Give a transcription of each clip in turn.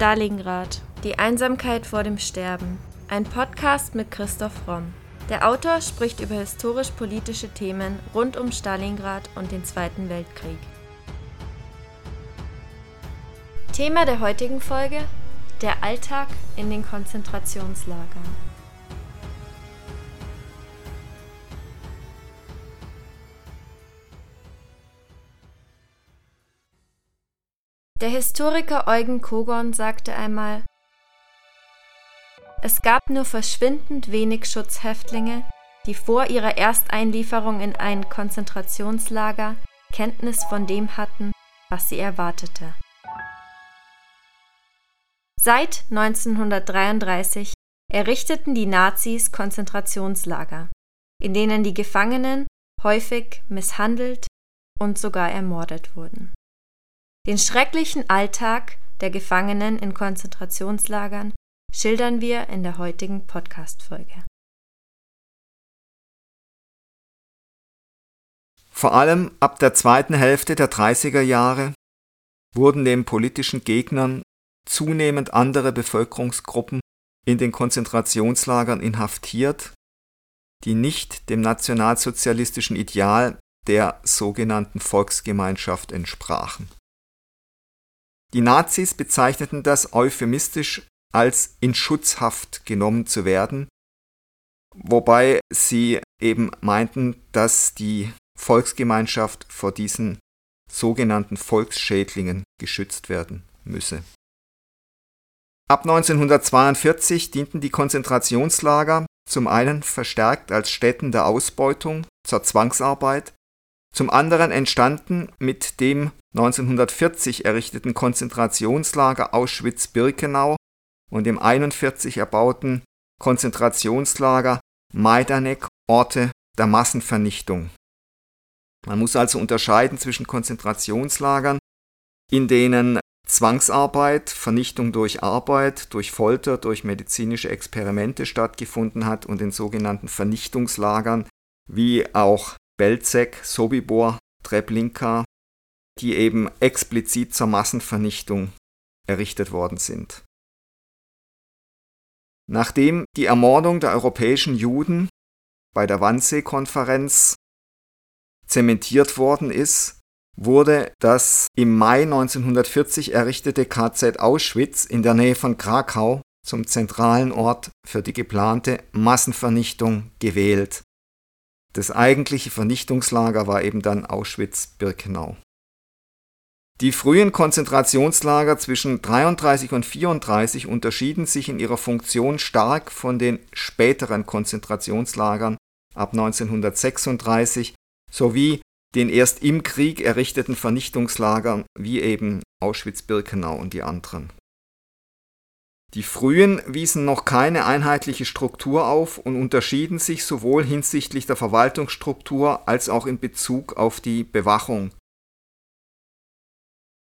Stalingrad. Die Einsamkeit vor dem Sterben. Ein Podcast mit Christoph Romm. Der Autor spricht über historisch-politische Themen rund um Stalingrad und den Zweiten Weltkrieg. Thema der heutigen Folge: Der Alltag in den Konzentrationslagern. Der Historiker Eugen Kogon sagte einmal, es gab nur verschwindend wenig Schutzhäftlinge, die vor ihrer Ersteinlieferung in ein Konzentrationslager Kenntnis von dem hatten, was sie erwartete. Seit 1933 errichteten die Nazis Konzentrationslager, in denen die Gefangenen häufig misshandelt und sogar ermordet wurden. Den schrecklichen Alltag der Gefangenen in Konzentrationslagern schildern wir in der heutigen Podcast-Folge. Vor allem ab der zweiten Hälfte der 30er Jahre wurden den politischen Gegnern zunehmend andere Bevölkerungsgruppen in den Konzentrationslagern inhaftiert, die nicht dem nationalsozialistischen Ideal der sogenannten Volksgemeinschaft entsprachen. Die Nazis bezeichneten das euphemistisch als in Schutzhaft genommen zu werden, wobei sie eben meinten, dass die Volksgemeinschaft vor diesen sogenannten Volksschädlingen geschützt werden müsse. Ab 1942 dienten die Konzentrationslager zum einen verstärkt als Stätten der Ausbeutung zur Zwangsarbeit zum anderen entstanden mit dem 1940 errichteten Konzentrationslager Auschwitz-Birkenau und dem 41 erbauten Konzentrationslager Majdanek Orte der Massenvernichtung. Man muss also unterscheiden zwischen Konzentrationslagern, in denen Zwangsarbeit, Vernichtung durch Arbeit, durch Folter, durch medizinische Experimente stattgefunden hat und den sogenannten Vernichtungslagern, wie auch Belzec, Sobibor, Treblinka, die eben explizit zur Massenvernichtung errichtet worden sind. Nachdem die Ermordung der europäischen Juden bei der Wannsee-Konferenz zementiert worden ist, wurde das im Mai 1940 errichtete KZ Auschwitz in der Nähe von Krakau zum zentralen Ort für die geplante Massenvernichtung gewählt. Das eigentliche Vernichtungslager war eben dann Auschwitz-Birkenau. Die frühen Konzentrationslager zwischen 33 und 34 unterschieden sich in ihrer Funktion stark von den späteren Konzentrationslagern ab 1936 sowie den erst im Krieg errichteten Vernichtungslagern wie eben Auschwitz-Birkenau und die anderen. Die frühen wiesen noch keine einheitliche Struktur auf und unterschieden sich sowohl hinsichtlich der Verwaltungsstruktur als auch in Bezug auf die Bewachung.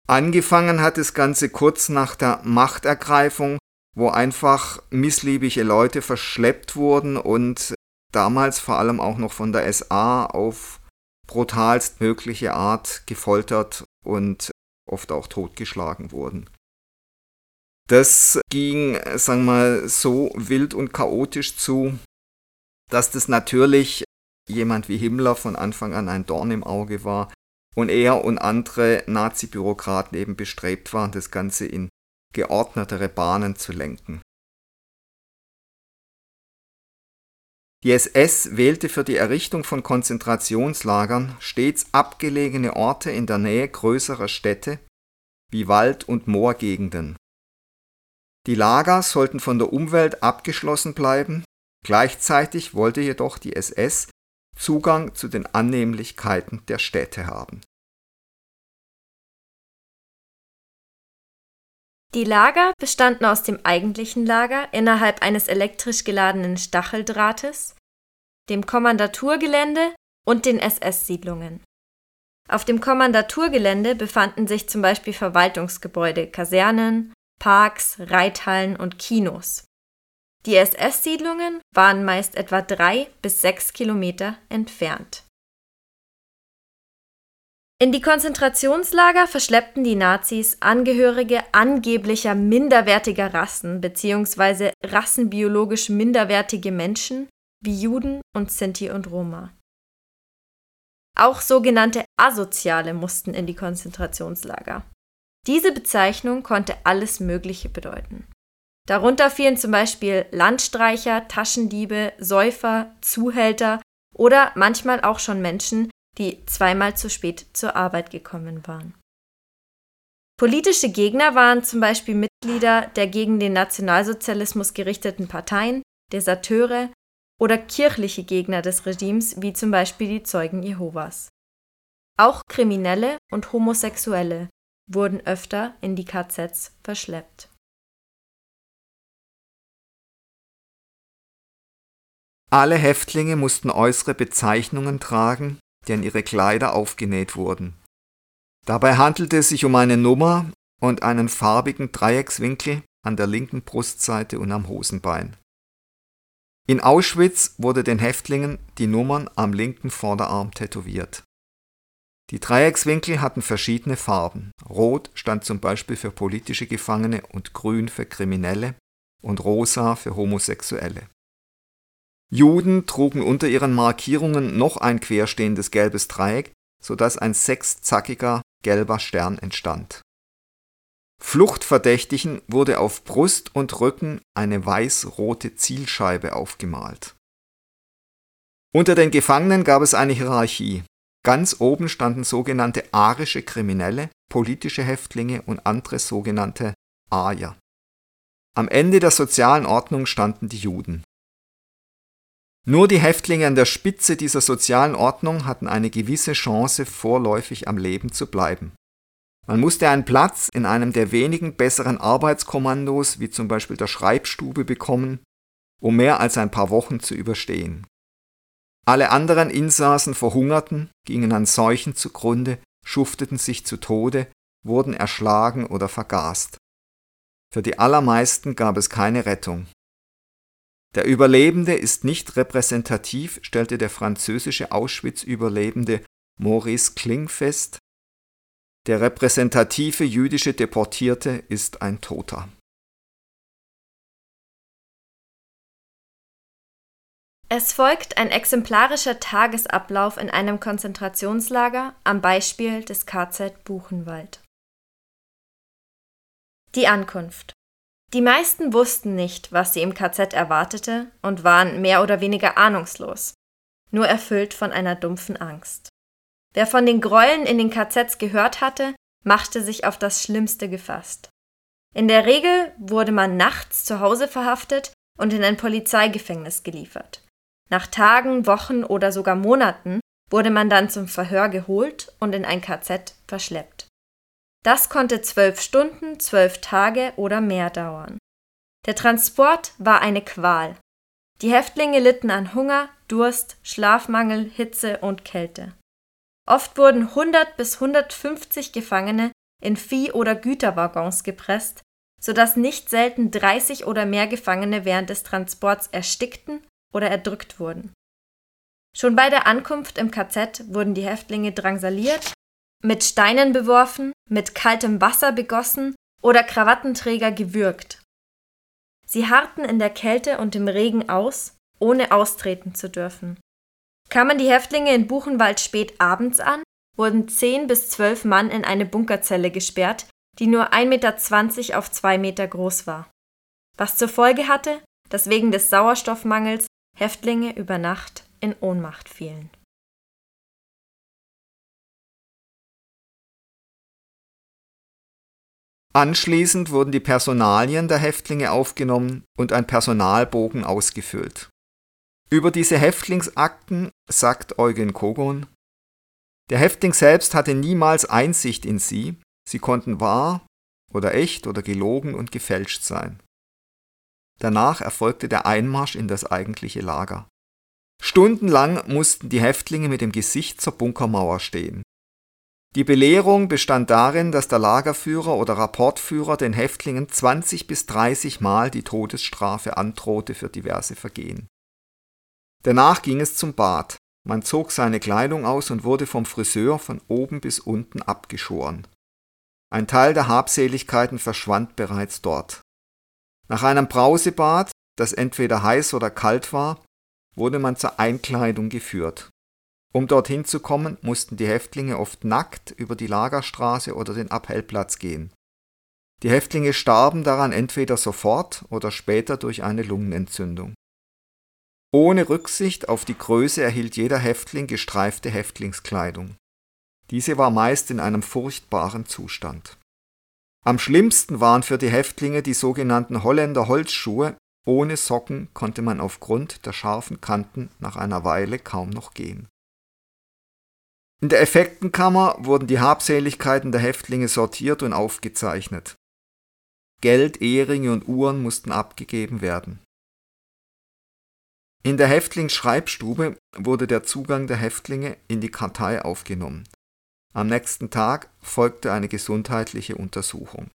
Angefangen hat das Ganze kurz nach der Machtergreifung, wo einfach missliebige Leute verschleppt wurden und damals vor allem auch noch von der SA auf brutalst mögliche Art gefoltert und oft auch totgeschlagen wurden. Das ging, sagen wir mal, so wild und chaotisch zu, dass das natürlich jemand wie Himmler von Anfang an ein Dorn im Auge war und er und andere Nazi-Bürokraten eben bestrebt waren, das Ganze in geordnetere Bahnen zu lenken. Die SS wählte für die Errichtung von Konzentrationslagern stets abgelegene Orte in der Nähe größerer Städte wie Wald- und Moorgegenden. Die Lager sollten von der Umwelt abgeschlossen bleiben, gleichzeitig wollte jedoch die SS Zugang zu den Annehmlichkeiten der Städte haben. Die Lager bestanden aus dem eigentlichen Lager innerhalb eines elektrisch geladenen Stacheldrahtes, dem Kommandaturgelände und den SS-Siedlungen. Auf dem Kommandaturgelände befanden sich zum Beispiel Verwaltungsgebäude, Kasernen, Parks, Reithallen und Kinos. Die SS-Siedlungen waren meist etwa drei bis sechs Kilometer entfernt. In die Konzentrationslager verschleppten die Nazis Angehörige angeblicher minderwertiger Rassen bzw. rassenbiologisch minderwertige Menschen wie Juden und Sinti und Roma. Auch sogenannte Asoziale mussten in die Konzentrationslager. Diese Bezeichnung konnte alles Mögliche bedeuten. Darunter fielen zum Beispiel Landstreicher, Taschendiebe, Säufer, Zuhälter oder manchmal auch schon Menschen, die zweimal zu spät zur Arbeit gekommen waren. Politische Gegner waren zum Beispiel Mitglieder der gegen den Nationalsozialismus gerichteten Parteien, Deserteure oder kirchliche Gegner des Regimes, wie zum Beispiel die Zeugen Jehovas. Auch Kriminelle und Homosexuelle wurden öfter in die KZs verschleppt. Alle Häftlinge mussten äußere Bezeichnungen tragen, die an ihre Kleider aufgenäht wurden. Dabei handelte es sich um eine Nummer und einen farbigen Dreieckswinkel an der linken Brustseite und am Hosenbein. In Auschwitz wurde den Häftlingen die Nummern am linken Vorderarm tätowiert. Die Dreieckswinkel hatten verschiedene Farben. Rot stand zum Beispiel für politische Gefangene und grün für Kriminelle und rosa für Homosexuelle. Juden trugen unter ihren Markierungen noch ein querstehendes gelbes Dreieck, sodass ein sechszackiger gelber Stern entstand. Fluchtverdächtigen wurde auf Brust und Rücken eine weiß-rote Zielscheibe aufgemalt. Unter den Gefangenen gab es eine Hierarchie. Ganz oben standen sogenannte arische Kriminelle, politische Häftlinge und andere sogenannte Arier. Am Ende der sozialen Ordnung standen die Juden. Nur die Häftlinge an der Spitze dieser sozialen Ordnung hatten eine gewisse Chance, vorläufig am Leben zu bleiben. Man musste einen Platz in einem der wenigen besseren Arbeitskommandos, wie zum Beispiel der Schreibstube, bekommen, um mehr als ein paar Wochen zu überstehen. Alle anderen Insassen verhungerten, gingen an Seuchen zugrunde, schufteten sich zu Tode, wurden erschlagen oder vergast. Für die allermeisten gab es keine Rettung. Der Überlebende ist nicht repräsentativ, stellte der französische Auschwitz-Überlebende Maurice Kling fest. Der repräsentative jüdische Deportierte ist ein Toter. Es folgt ein exemplarischer Tagesablauf in einem Konzentrationslager am Beispiel des KZ Buchenwald. Die Ankunft. Die meisten wussten nicht, was sie im KZ erwartete und waren mehr oder weniger ahnungslos, nur erfüllt von einer dumpfen Angst. Wer von den Gräueln in den KZs gehört hatte, machte sich auf das Schlimmste gefasst. In der Regel wurde man nachts zu Hause verhaftet und in ein Polizeigefängnis geliefert. Nach Tagen, Wochen oder sogar Monaten wurde man dann zum Verhör geholt und in ein KZ verschleppt. Das konnte zwölf Stunden, zwölf Tage oder mehr dauern. Der Transport war eine Qual. Die Häftlinge litten an Hunger, Durst, Schlafmangel, Hitze und Kälte. Oft wurden 100 bis 150 Gefangene in Vieh- oder Güterwaggons gepresst, sodass nicht selten 30 oder mehr Gefangene während des Transports erstickten oder erdrückt wurden. Schon bei der Ankunft im KZ wurden die Häftlinge drangsaliert mit Steinen beworfen, mit kaltem Wasser begossen oder Krawattenträger gewürgt. Sie harrten in der Kälte und im Regen aus, ohne austreten zu dürfen. Kamen die Häftlinge in Buchenwald spät abends an, wurden zehn bis zwölf Mann in eine Bunkerzelle gesperrt, die nur 1,20 Meter auf zwei Meter groß war. Was zur Folge hatte, dass wegen des Sauerstoffmangels Häftlinge über Nacht in Ohnmacht fielen. Anschließend wurden die Personalien der Häftlinge aufgenommen und ein Personalbogen ausgefüllt. Über diese Häftlingsakten sagt Eugen Kogon, der Häftling selbst hatte niemals Einsicht in sie, sie konnten wahr oder echt oder gelogen und gefälscht sein. Danach erfolgte der Einmarsch in das eigentliche Lager. Stundenlang mussten die Häftlinge mit dem Gesicht zur Bunkermauer stehen. Die Belehrung bestand darin, dass der Lagerführer oder Rapportführer den Häftlingen 20 bis 30 Mal die Todesstrafe androhte für diverse Vergehen. Danach ging es zum Bad. Man zog seine Kleidung aus und wurde vom Friseur von oben bis unten abgeschoren. Ein Teil der Habseligkeiten verschwand bereits dort. Nach einem Brausebad, das entweder heiß oder kalt war, wurde man zur Einkleidung geführt. Um dorthin zu kommen, mussten die Häftlinge oft nackt über die Lagerstraße oder den Appellplatz gehen. Die Häftlinge starben daran entweder sofort oder später durch eine Lungenentzündung. Ohne Rücksicht auf die Größe erhielt jeder Häftling gestreifte Häftlingskleidung. Diese war meist in einem furchtbaren Zustand. Am schlimmsten waren für die Häftlinge die sogenannten Holländer Holzschuhe, ohne Socken konnte man aufgrund der scharfen Kanten nach einer Weile kaum noch gehen. In der Effektenkammer wurden die Habseligkeiten der Häftlinge sortiert und aufgezeichnet. Geld, Eheringe und Uhren mussten abgegeben werden. In der Häftlingsschreibstube wurde der Zugang der Häftlinge in die Kartei aufgenommen. Am nächsten Tag folgte eine gesundheitliche Untersuchung.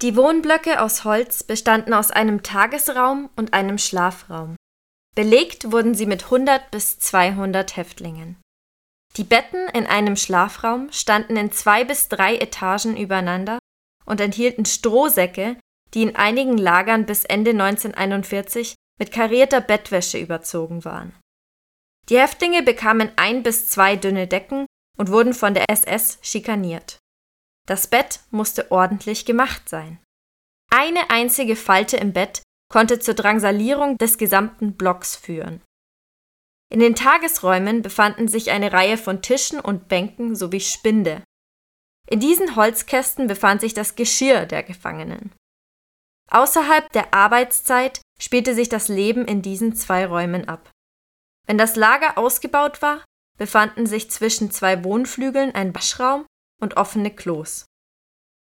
Die Wohnblöcke aus Holz bestanden aus einem Tagesraum und einem Schlafraum. Belegt wurden sie mit 100 bis 200 Häftlingen. Die Betten in einem Schlafraum standen in zwei bis drei Etagen übereinander und enthielten Strohsäcke, die in einigen Lagern bis Ende 1941 mit karierter Bettwäsche überzogen waren. Die Häftlinge bekamen ein bis zwei dünne Decken und wurden von der SS schikaniert. Das Bett musste ordentlich gemacht sein. Eine einzige Falte im Bett konnte zur Drangsalierung des gesamten Blocks führen. In den Tagesräumen befanden sich eine Reihe von Tischen und Bänken sowie Spinde. In diesen Holzkästen befand sich das Geschirr der Gefangenen. Außerhalb der Arbeitszeit spielte sich das Leben in diesen zwei Räumen ab. Wenn das Lager ausgebaut war, befanden sich zwischen zwei Wohnflügeln ein Waschraum und offene Klos.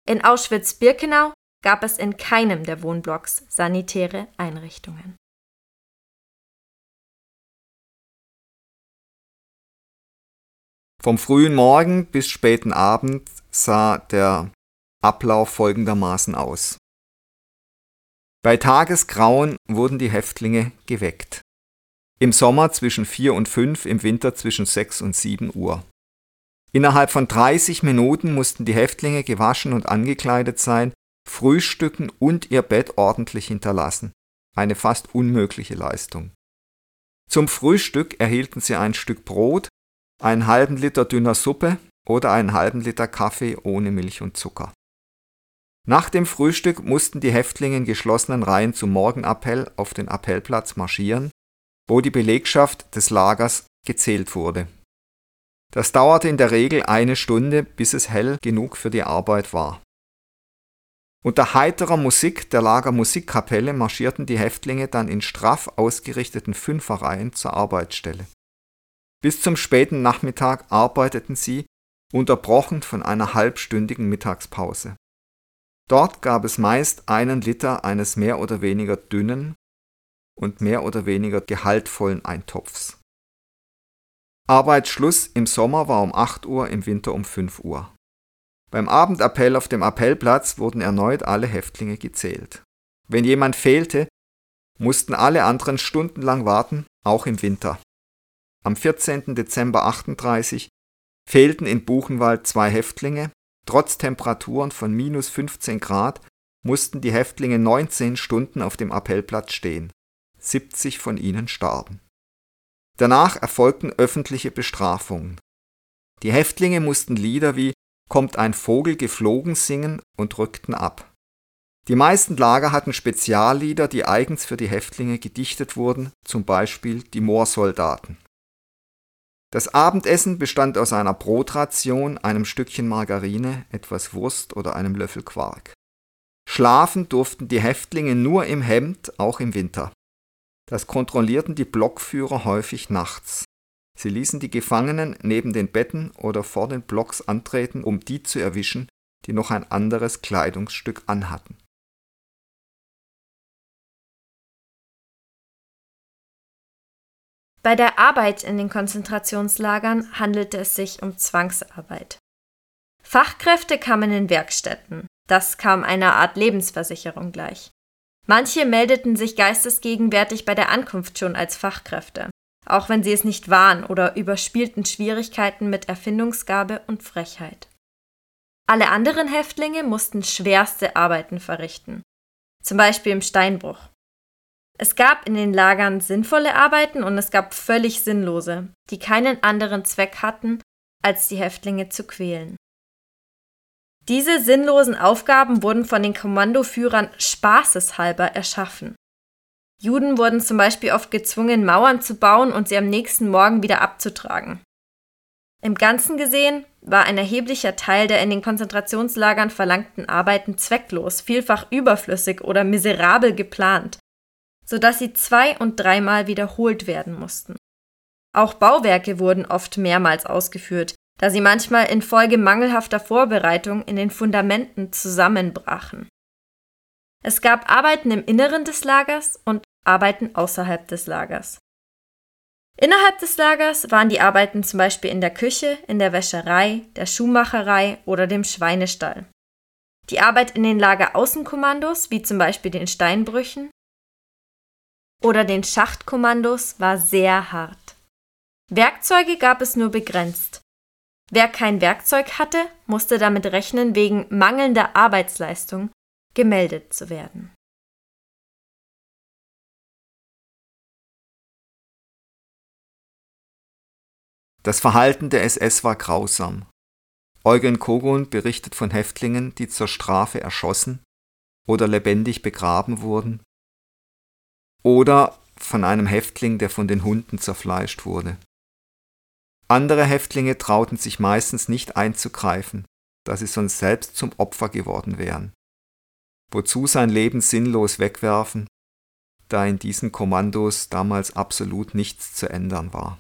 In Auschwitz-Birkenau gab es in keinem der Wohnblocks sanitäre Einrichtungen. Vom frühen Morgen bis späten Abend sah der Ablauf folgendermaßen aus. Bei Tagesgrauen wurden die Häftlinge geweckt. Im Sommer zwischen 4 und 5, im Winter zwischen 6 und 7 Uhr. Innerhalb von 30 Minuten mussten die Häftlinge gewaschen und angekleidet sein, frühstücken und ihr Bett ordentlich hinterlassen. Eine fast unmögliche Leistung. Zum Frühstück erhielten sie ein Stück Brot, einen halben Liter dünner Suppe oder einen halben Liter Kaffee ohne Milch und Zucker. Nach dem Frühstück mussten die Häftlinge in geschlossenen Reihen zum Morgenappell auf den Appellplatz marschieren, wo die Belegschaft des Lagers gezählt wurde. Das dauerte in der Regel eine Stunde, bis es hell genug für die Arbeit war. Unter heiterer Musik der Lagermusikkapelle marschierten die Häftlinge dann in straff ausgerichteten Fünferreihen zur Arbeitsstelle. Bis zum späten Nachmittag arbeiteten sie, unterbrochen von einer halbstündigen Mittagspause. Dort gab es meist einen Liter eines mehr oder weniger dünnen und mehr oder weniger gehaltvollen Eintopfs. Arbeitsschluss im Sommer war um 8 Uhr, im Winter um 5 Uhr. Beim Abendappell auf dem Appellplatz wurden erneut alle Häftlinge gezählt. Wenn jemand fehlte, mussten alle anderen stundenlang warten, auch im Winter. Am 14. Dezember 38 fehlten in Buchenwald zwei Häftlinge. Trotz Temperaturen von minus 15 Grad mussten die Häftlinge 19 Stunden auf dem Appellplatz stehen. 70 von ihnen starben. Danach erfolgten öffentliche Bestrafungen. Die Häftlinge mussten Lieder wie Kommt ein Vogel geflogen singen und rückten ab. Die meisten Lager hatten Speziallieder, die eigens für die Häftlinge gedichtet wurden, zum Beispiel die Moorsoldaten. Das Abendessen bestand aus einer Brotration, einem Stückchen Margarine, etwas Wurst oder einem Löffel Quark. Schlafen durften die Häftlinge nur im Hemd, auch im Winter. Das kontrollierten die Blockführer häufig nachts. Sie ließen die Gefangenen neben den Betten oder vor den Blocks antreten, um die zu erwischen, die noch ein anderes Kleidungsstück anhatten. Bei der Arbeit in den Konzentrationslagern handelte es sich um Zwangsarbeit. Fachkräfte kamen in Werkstätten, das kam einer Art Lebensversicherung gleich. Manche meldeten sich geistesgegenwärtig bei der Ankunft schon als Fachkräfte, auch wenn sie es nicht waren oder überspielten Schwierigkeiten mit Erfindungsgabe und Frechheit. Alle anderen Häftlinge mussten schwerste Arbeiten verrichten, zum Beispiel im Steinbruch. Es gab in den Lagern sinnvolle Arbeiten und es gab völlig sinnlose, die keinen anderen Zweck hatten, als die Häftlinge zu quälen. Diese sinnlosen Aufgaben wurden von den Kommandoführern spaßeshalber erschaffen. Juden wurden zum Beispiel oft gezwungen, Mauern zu bauen und sie am nächsten Morgen wieder abzutragen. Im Ganzen gesehen war ein erheblicher Teil der in den Konzentrationslagern verlangten Arbeiten zwecklos, vielfach überflüssig oder miserabel geplant, so dass sie zwei- und dreimal wiederholt werden mussten. Auch Bauwerke wurden oft mehrmals ausgeführt, da sie manchmal infolge mangelhafter Vorbereitung in den Fundamenten zusammenbrachen. Es gab Arbeiten im Inneren des Lagers und Arbeiten außerhalb des Lagers. Innerhalb des Lagers waren die Arbeiten zum Beispiel in der Küche, in der Wäscherei, der Schuhmacherei oder dem Schweinestall. Die Arbeit in den Lageraußenkommandos, wie zum Beispiel den Steinbrüchen oder den Schachtkommandos, war sehr hart. Werkzeuge gab es nur begrenzt. Wer kein Werkzeug hatte, musste damit rechnen, wegen mangelnder Arbeitsleistung gemeldet zu werden. Das Verhalten der SS war grausam. Eugen Kogon berichtet von Häftlingen, die zur Strafe erschossen oder lebendig begraben wurden, oder von einem Häftling, der von den Hunden zerfleischt wurde. Andere Häftlinge trauten sich meistens nicht einzugreifen, da sie sonst selbst zum Opfer geworden wären. Wozu sein Leben sinnlos wegwerfen, da in diesen Kommandos damals absolut nichts zu ändern war.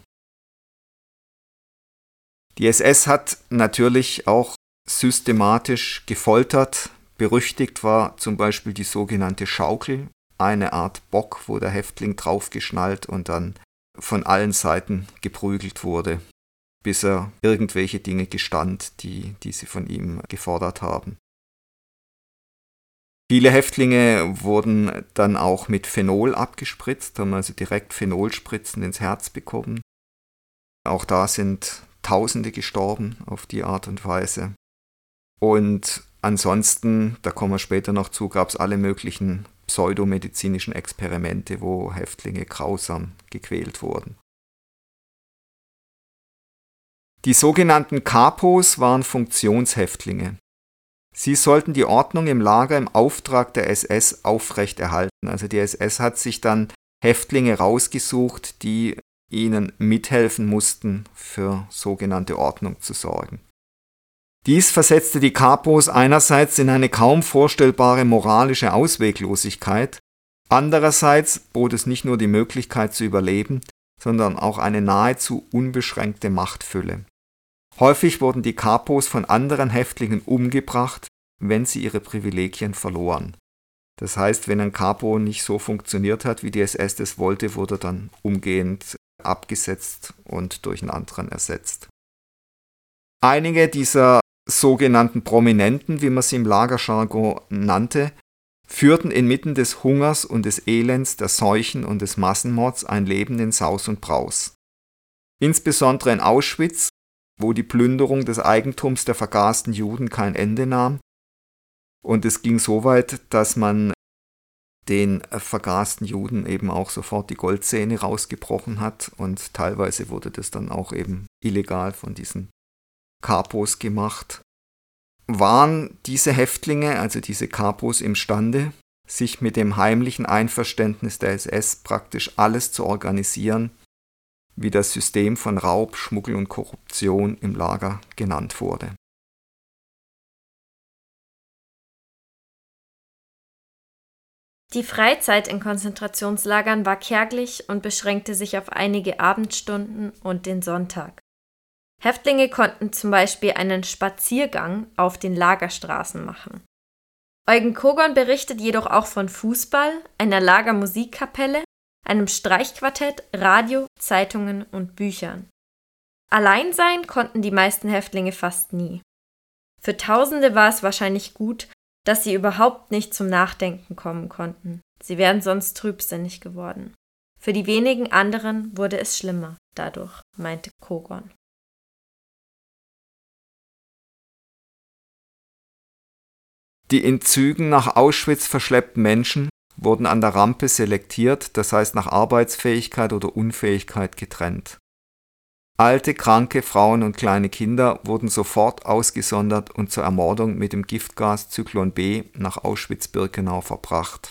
Die SS hat natürlich auch systematisch gefoltert. Berüchtigt war zum Beispiel die sogenannte Schaukel, eine Art Bock, wo der Häftling draufgeschnallt und dann von allen Seiten geprügelt wurde bis er irgendwelche Dinge gestand, die, die sie von ihm gefordert haben. Viele Häftlinge wurden dann auch mit Phenol abgespritzt, haben also direkt Phenolspritzen ins Herz bekommen. Auch da sind Tausende gestorben auf die Art und Weise. Und ansonsten, da kommen wir später noch zu, gab es alle möglichen pseudomedizinischen Experimente, wo Häftlinge grausam gequält wurden. Die sogenannten Kapos waren Funktionshäftlinge. Sie sollten die Ordnung im Lager im Auftrag der SS aufrechterhalten. Also die SS hat sich dann Häftlinge rausgesucht, die ihnen mithelfen mussten, für sogenannte Ordnung zu sorgen. Dies versetzte die Kapos einerseits in eine kaum vorstellbare moralische Ausweglosigkeit, andererseits bot es nicht nur die Möglichkeit zu überleben, sondern auch eine nahezu unbeschränkte Machtfülle. Häufig wurden die Kapos von anderen Häftlingen umgebracht, wenn sie ihre Privilegien verloren. Das heißt, wenn ein Kapo nicht so funktioniert hat, wie die SS das wollte, wurde dann umgehend abgesetzt und durch einen anderen ersetzt. Einige dieser sogenannten Prominenten, wie man sie im Lagerjargon nannte, führten inmitten des Hungers und des Elends, der Seuchen und des Massenmords ein Leben in Saus und Braus. Insbesondere in Auschwitz wo die Plünderung des Eigentums der vergasten Juden kein Ende nahm. Und es ging so weit, dass man den vergasten Juden eben auch sofort die Goldzähne rausgebrochen hat und teilweise wurde das dann auch eben illegal von diesen Kapos gemacht. Waren diese Häftlinge, also diese Kapos, imstande, sich mit dem heimlichen Einverständnis der SS praktisch alles zu organisieren, wie das System von Raub, Schmuggel und Korruption im Lager genannt wurde. Die Freizeit in Konzentrationslagern war kärglich und beschränkte sich auf einige Abendstunden und den Sonntag. Häftlinge konnten zum Beispiel einen Spaziergang auf den Lagerstraßen machen. Eugen Kogon berichtet jedoch auch von Fußball, einer Lagermusikkapelle einem Streichquartett, Radio, Zeitungen und Büchern. Allein sein konnten die meisten Häftlinge fast nie. Für Tausende war es wahrscheinlich gut, dass sie überhaupt nicht zum Nachdenken kommen konnten, sie wären sonst trübsinnig geworden. Für die wenigen anderen wurde es schlimmer dadurch, meinte Kogon. Die in Zügen nach Auschwitz verschleppten Menschen wurden an der Rampe selektiert, das heißt nach Arbeitsfähigkeit oder Unfähigkeit getrennt. Alte, kranke, Frauen und kleine Kinder wurden sofort ausgesondert und zur Ermordung mit dem Giftgas Zyklon B nach Auschwitz-Birkenau verbracht.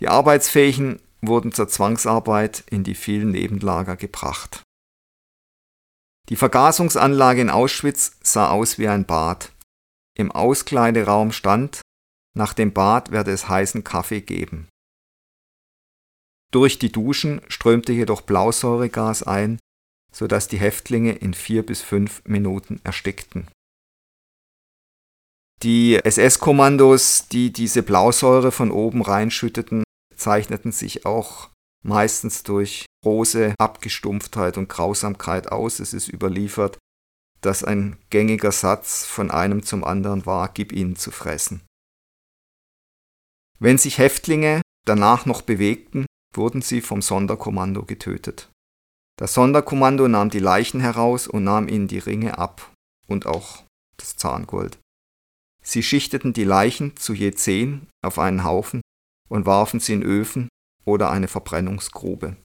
Die Arbeitsfähigen wurden zur Zwangsarbeit in die vielen Nebenlager gebracht. Die Vergasungsanlage in Auschwitz sah aus wie ein Bad. Im Auskleideraum stand, nach dem Bad werde es heißen Kaffee geben. Durch die Duschen strömte jedoch Blausäuregas ein, sodass die Häftlinge in vier bis fünf Minuten erstickten. Die SS-Kommandos, die diese Blausäure von oben reinschütteten, zeichneten sich auch meistens durch große Abgestumpftheit und Grausamkeit aus. Es ist überliefert, dass ein gängiger Satz von einem zum anderen war, gib ihnen zu fressen. Wenn sich Häftlinge danach noch bewegten, wurden sie vom Sonderkommando getötet. Das Sonderkommando nahm die Leichen heraus und nahm ihnen die Ringe ab und auch das Zahngold. Sie schichteten die Leichen zu je zehn auf einen Haufen und warfen sie in Öfen oder eine Verbrennungsgrube.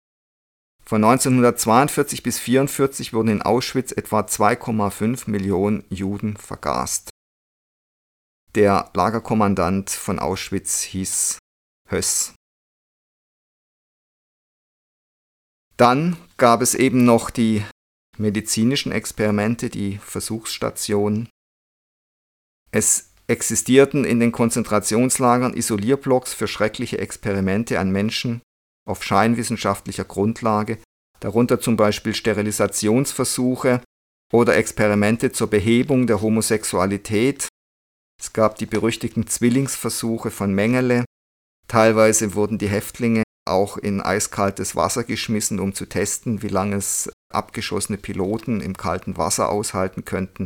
Von 1942 bis 1944 wurden in Auschwitz etwa 2,5 Millionen Juden vergast. Der Lagerkommandant von Auschwitz hieß Höss. Dann gab es eben noch die medizinischen Experimente, die Versuchsstationen. Es existierten in den Konzentrationslagern Isolierblocks für schreckliche Experimente an Menschen auf scheinwissenschaftlicher Grundlage, darunter zum Beispiel Sterilisationsversuche oder Experimente zur Behebung der Homosexualität. Es gab die berüchtigten Zwillingsversuche von Mengele. Teilweise wurden die Häftlinge auch in eiskaltes Wasser geschmissen, um zu testen, wie lange es abgeschossene Piloten im kalten Wasser aushalten könnten.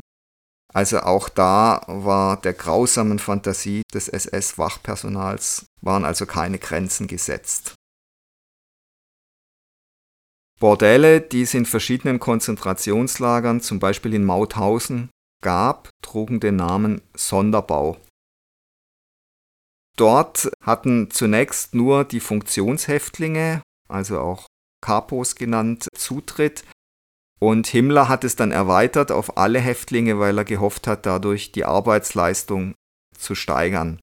Also auch da war der grausamen Fantasie des SS-Wachpersonals waren also keine Grenzen gesetzt. Bordelle, die es in verschiedenen Konzentrationslagern, zum Beispiel in Mauthausen, gab, trugen den Namen Sonderbau. Dort hatten zunächst nur die Funktionshäftlinge, also auch Kapos genannt, Zutritt. Und Himmler hat es dann erweitert auf alle Häftlinge, weil er gehofft hat, dadurch die Arbeitsleistung zu steigern.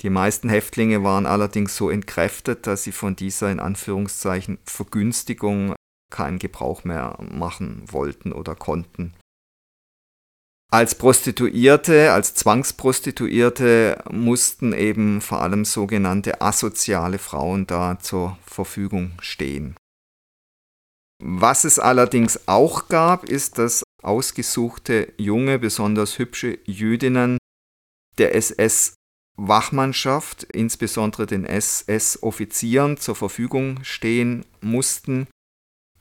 Die meisten Häftlinge waren allerdings so entkräftet, dass sie von dieser in Anführungszeichen Vergünstigung keinen Gebrauch mehr machen wollten oder konnten. Als Prostituierte, als Zwangsprostituierte mussten eben vor allem sogenannte asoziale Frauen da zur Verfügung stehen. Was es allerdings auch gab, ist, dass ausgesuchte junge, besonders hübsche Jüdinnen der SS-Wachmannschaft, insbesondere den SS-Offizieren, zur Verfügung stehen mussten,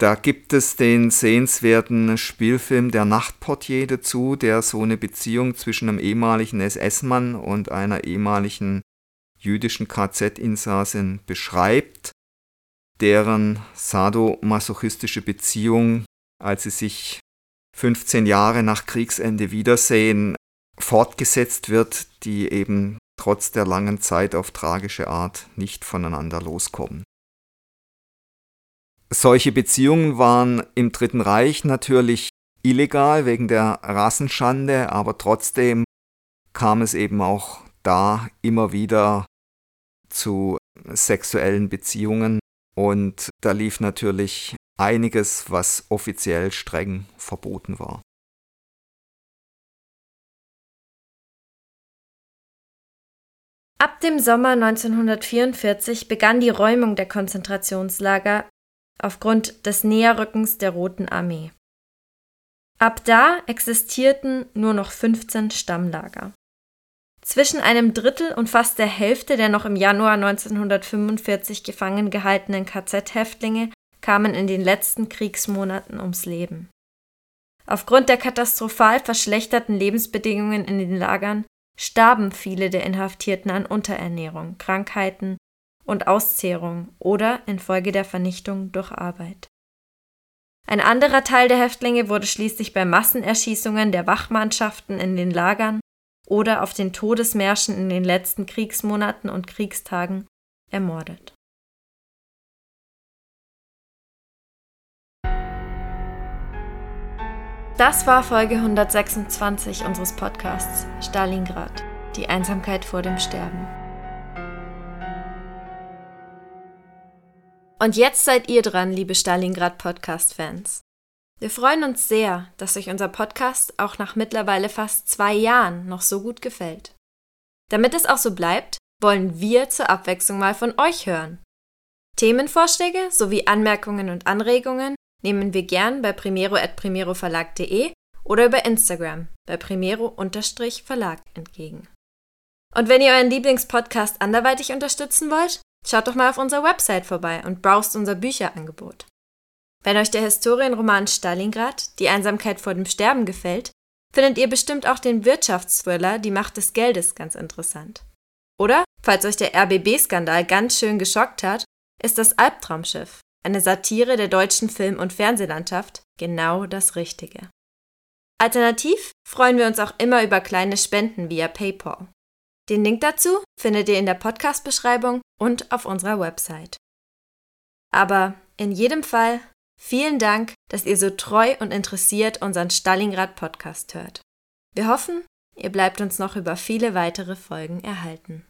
da gibt es den sehenswerten Spielfilm Der Nachtportier dazu, der so eine Beziehung zwischen einem ehemaligen SS-Mann und einer ehemaligen jüdischen KZ-Insassin beschreibt, deren sadomasochistische Beziehung, als sie sich 15 Jahre nach Kriegsende wiedersehen, fortgesetzt wird, die eben trotz der langen Zeit auf tragische Art nicht voneinander loskommen. Solche Beziehungen waren im Dritten Reich natürlich illegal wegen der Rassenschande, aber trotzdem kam es eben auch da immer wieder zu sexuellen Beziehungen und da lief natürlich einiges, was offiziell streng verboten war. Ab dem Sommer 1944 begann die Räumung der Konzentrationslager aufgrund des Näherrückens der Roten Armee. Ab da existierten nur noch 15 Stammlager. Zwischen einem Drittel und fast der Hälfte der noch im Januar 1945 gefangen gehaltenen KZ-Häftlinge kamen in den letzten Kriegsmonaten ums Leben. Aufgrund der katastrophal verschlechterten Lebensbedingungen in den Lagern starben viele der Inhaftierten an Unterernährung, Krankheiten und Auszehrung oder infolge der Vernichtung durch Arbeit. Ein anderer Teil der Häftlinge wurde schließlich bei Massenerschießungen der Wachmannschaften in den Lagern oder auf den Todesmärschen in den letzten Kriegsmonaten und Kriegstagen ermordet. Das war Folge 126 unseres Podcasts Stalingrad, die Einsamkeit vor dem Sterben. Und jetzt seid ihr dran, liebe Stalingrad Podcast-Fans. Wir freuen uns sehr, dass euch unser Podcast auch nach mittlerweile fast zwei Jahren noch so gut gefällt. Damit es auch so bleibt, wollen wir zur Abwechslung mal von euch hören. Themenvorschläge sowie Anmerkungen und Anregungen nehmen wir gern bei primero.primeroverlag.de oder über Instagram bei primero-verlag entgegen. Und wenn ihr euren Lieblingspodcast anderweitig unterstützen wollt, Schaut doch mal auf unserer Website vorbei und browst unser Bücherangebot. Wenn euch der Historienroman Stalingrad, die Einsamkeit vor dem Sterben gefällt, findet ihr bestimmt auch den Wirtschaftsthriller Die Macht des Geldes ganz interessant. Oder, falls euch der RBB-Skandal ganz schön geschockt hat, ist das Albtraumschiff, eine Satire der deutschen Film- und Fernsehlandschaft, genau das Richtige. Alternativ freuen wir uns auch immer über kleine Spenden via PayPal. Den Link dazu findet ihr in der Podcast-Beschreibung und auf unserer Website. Aber in jedem Fall vielen Dank, dass ihr so treu und interessiert unseren Stalingrad Podcast hört. Wir hoffen, ihr bleibt uns noch über viele weitere Folgen erhalten.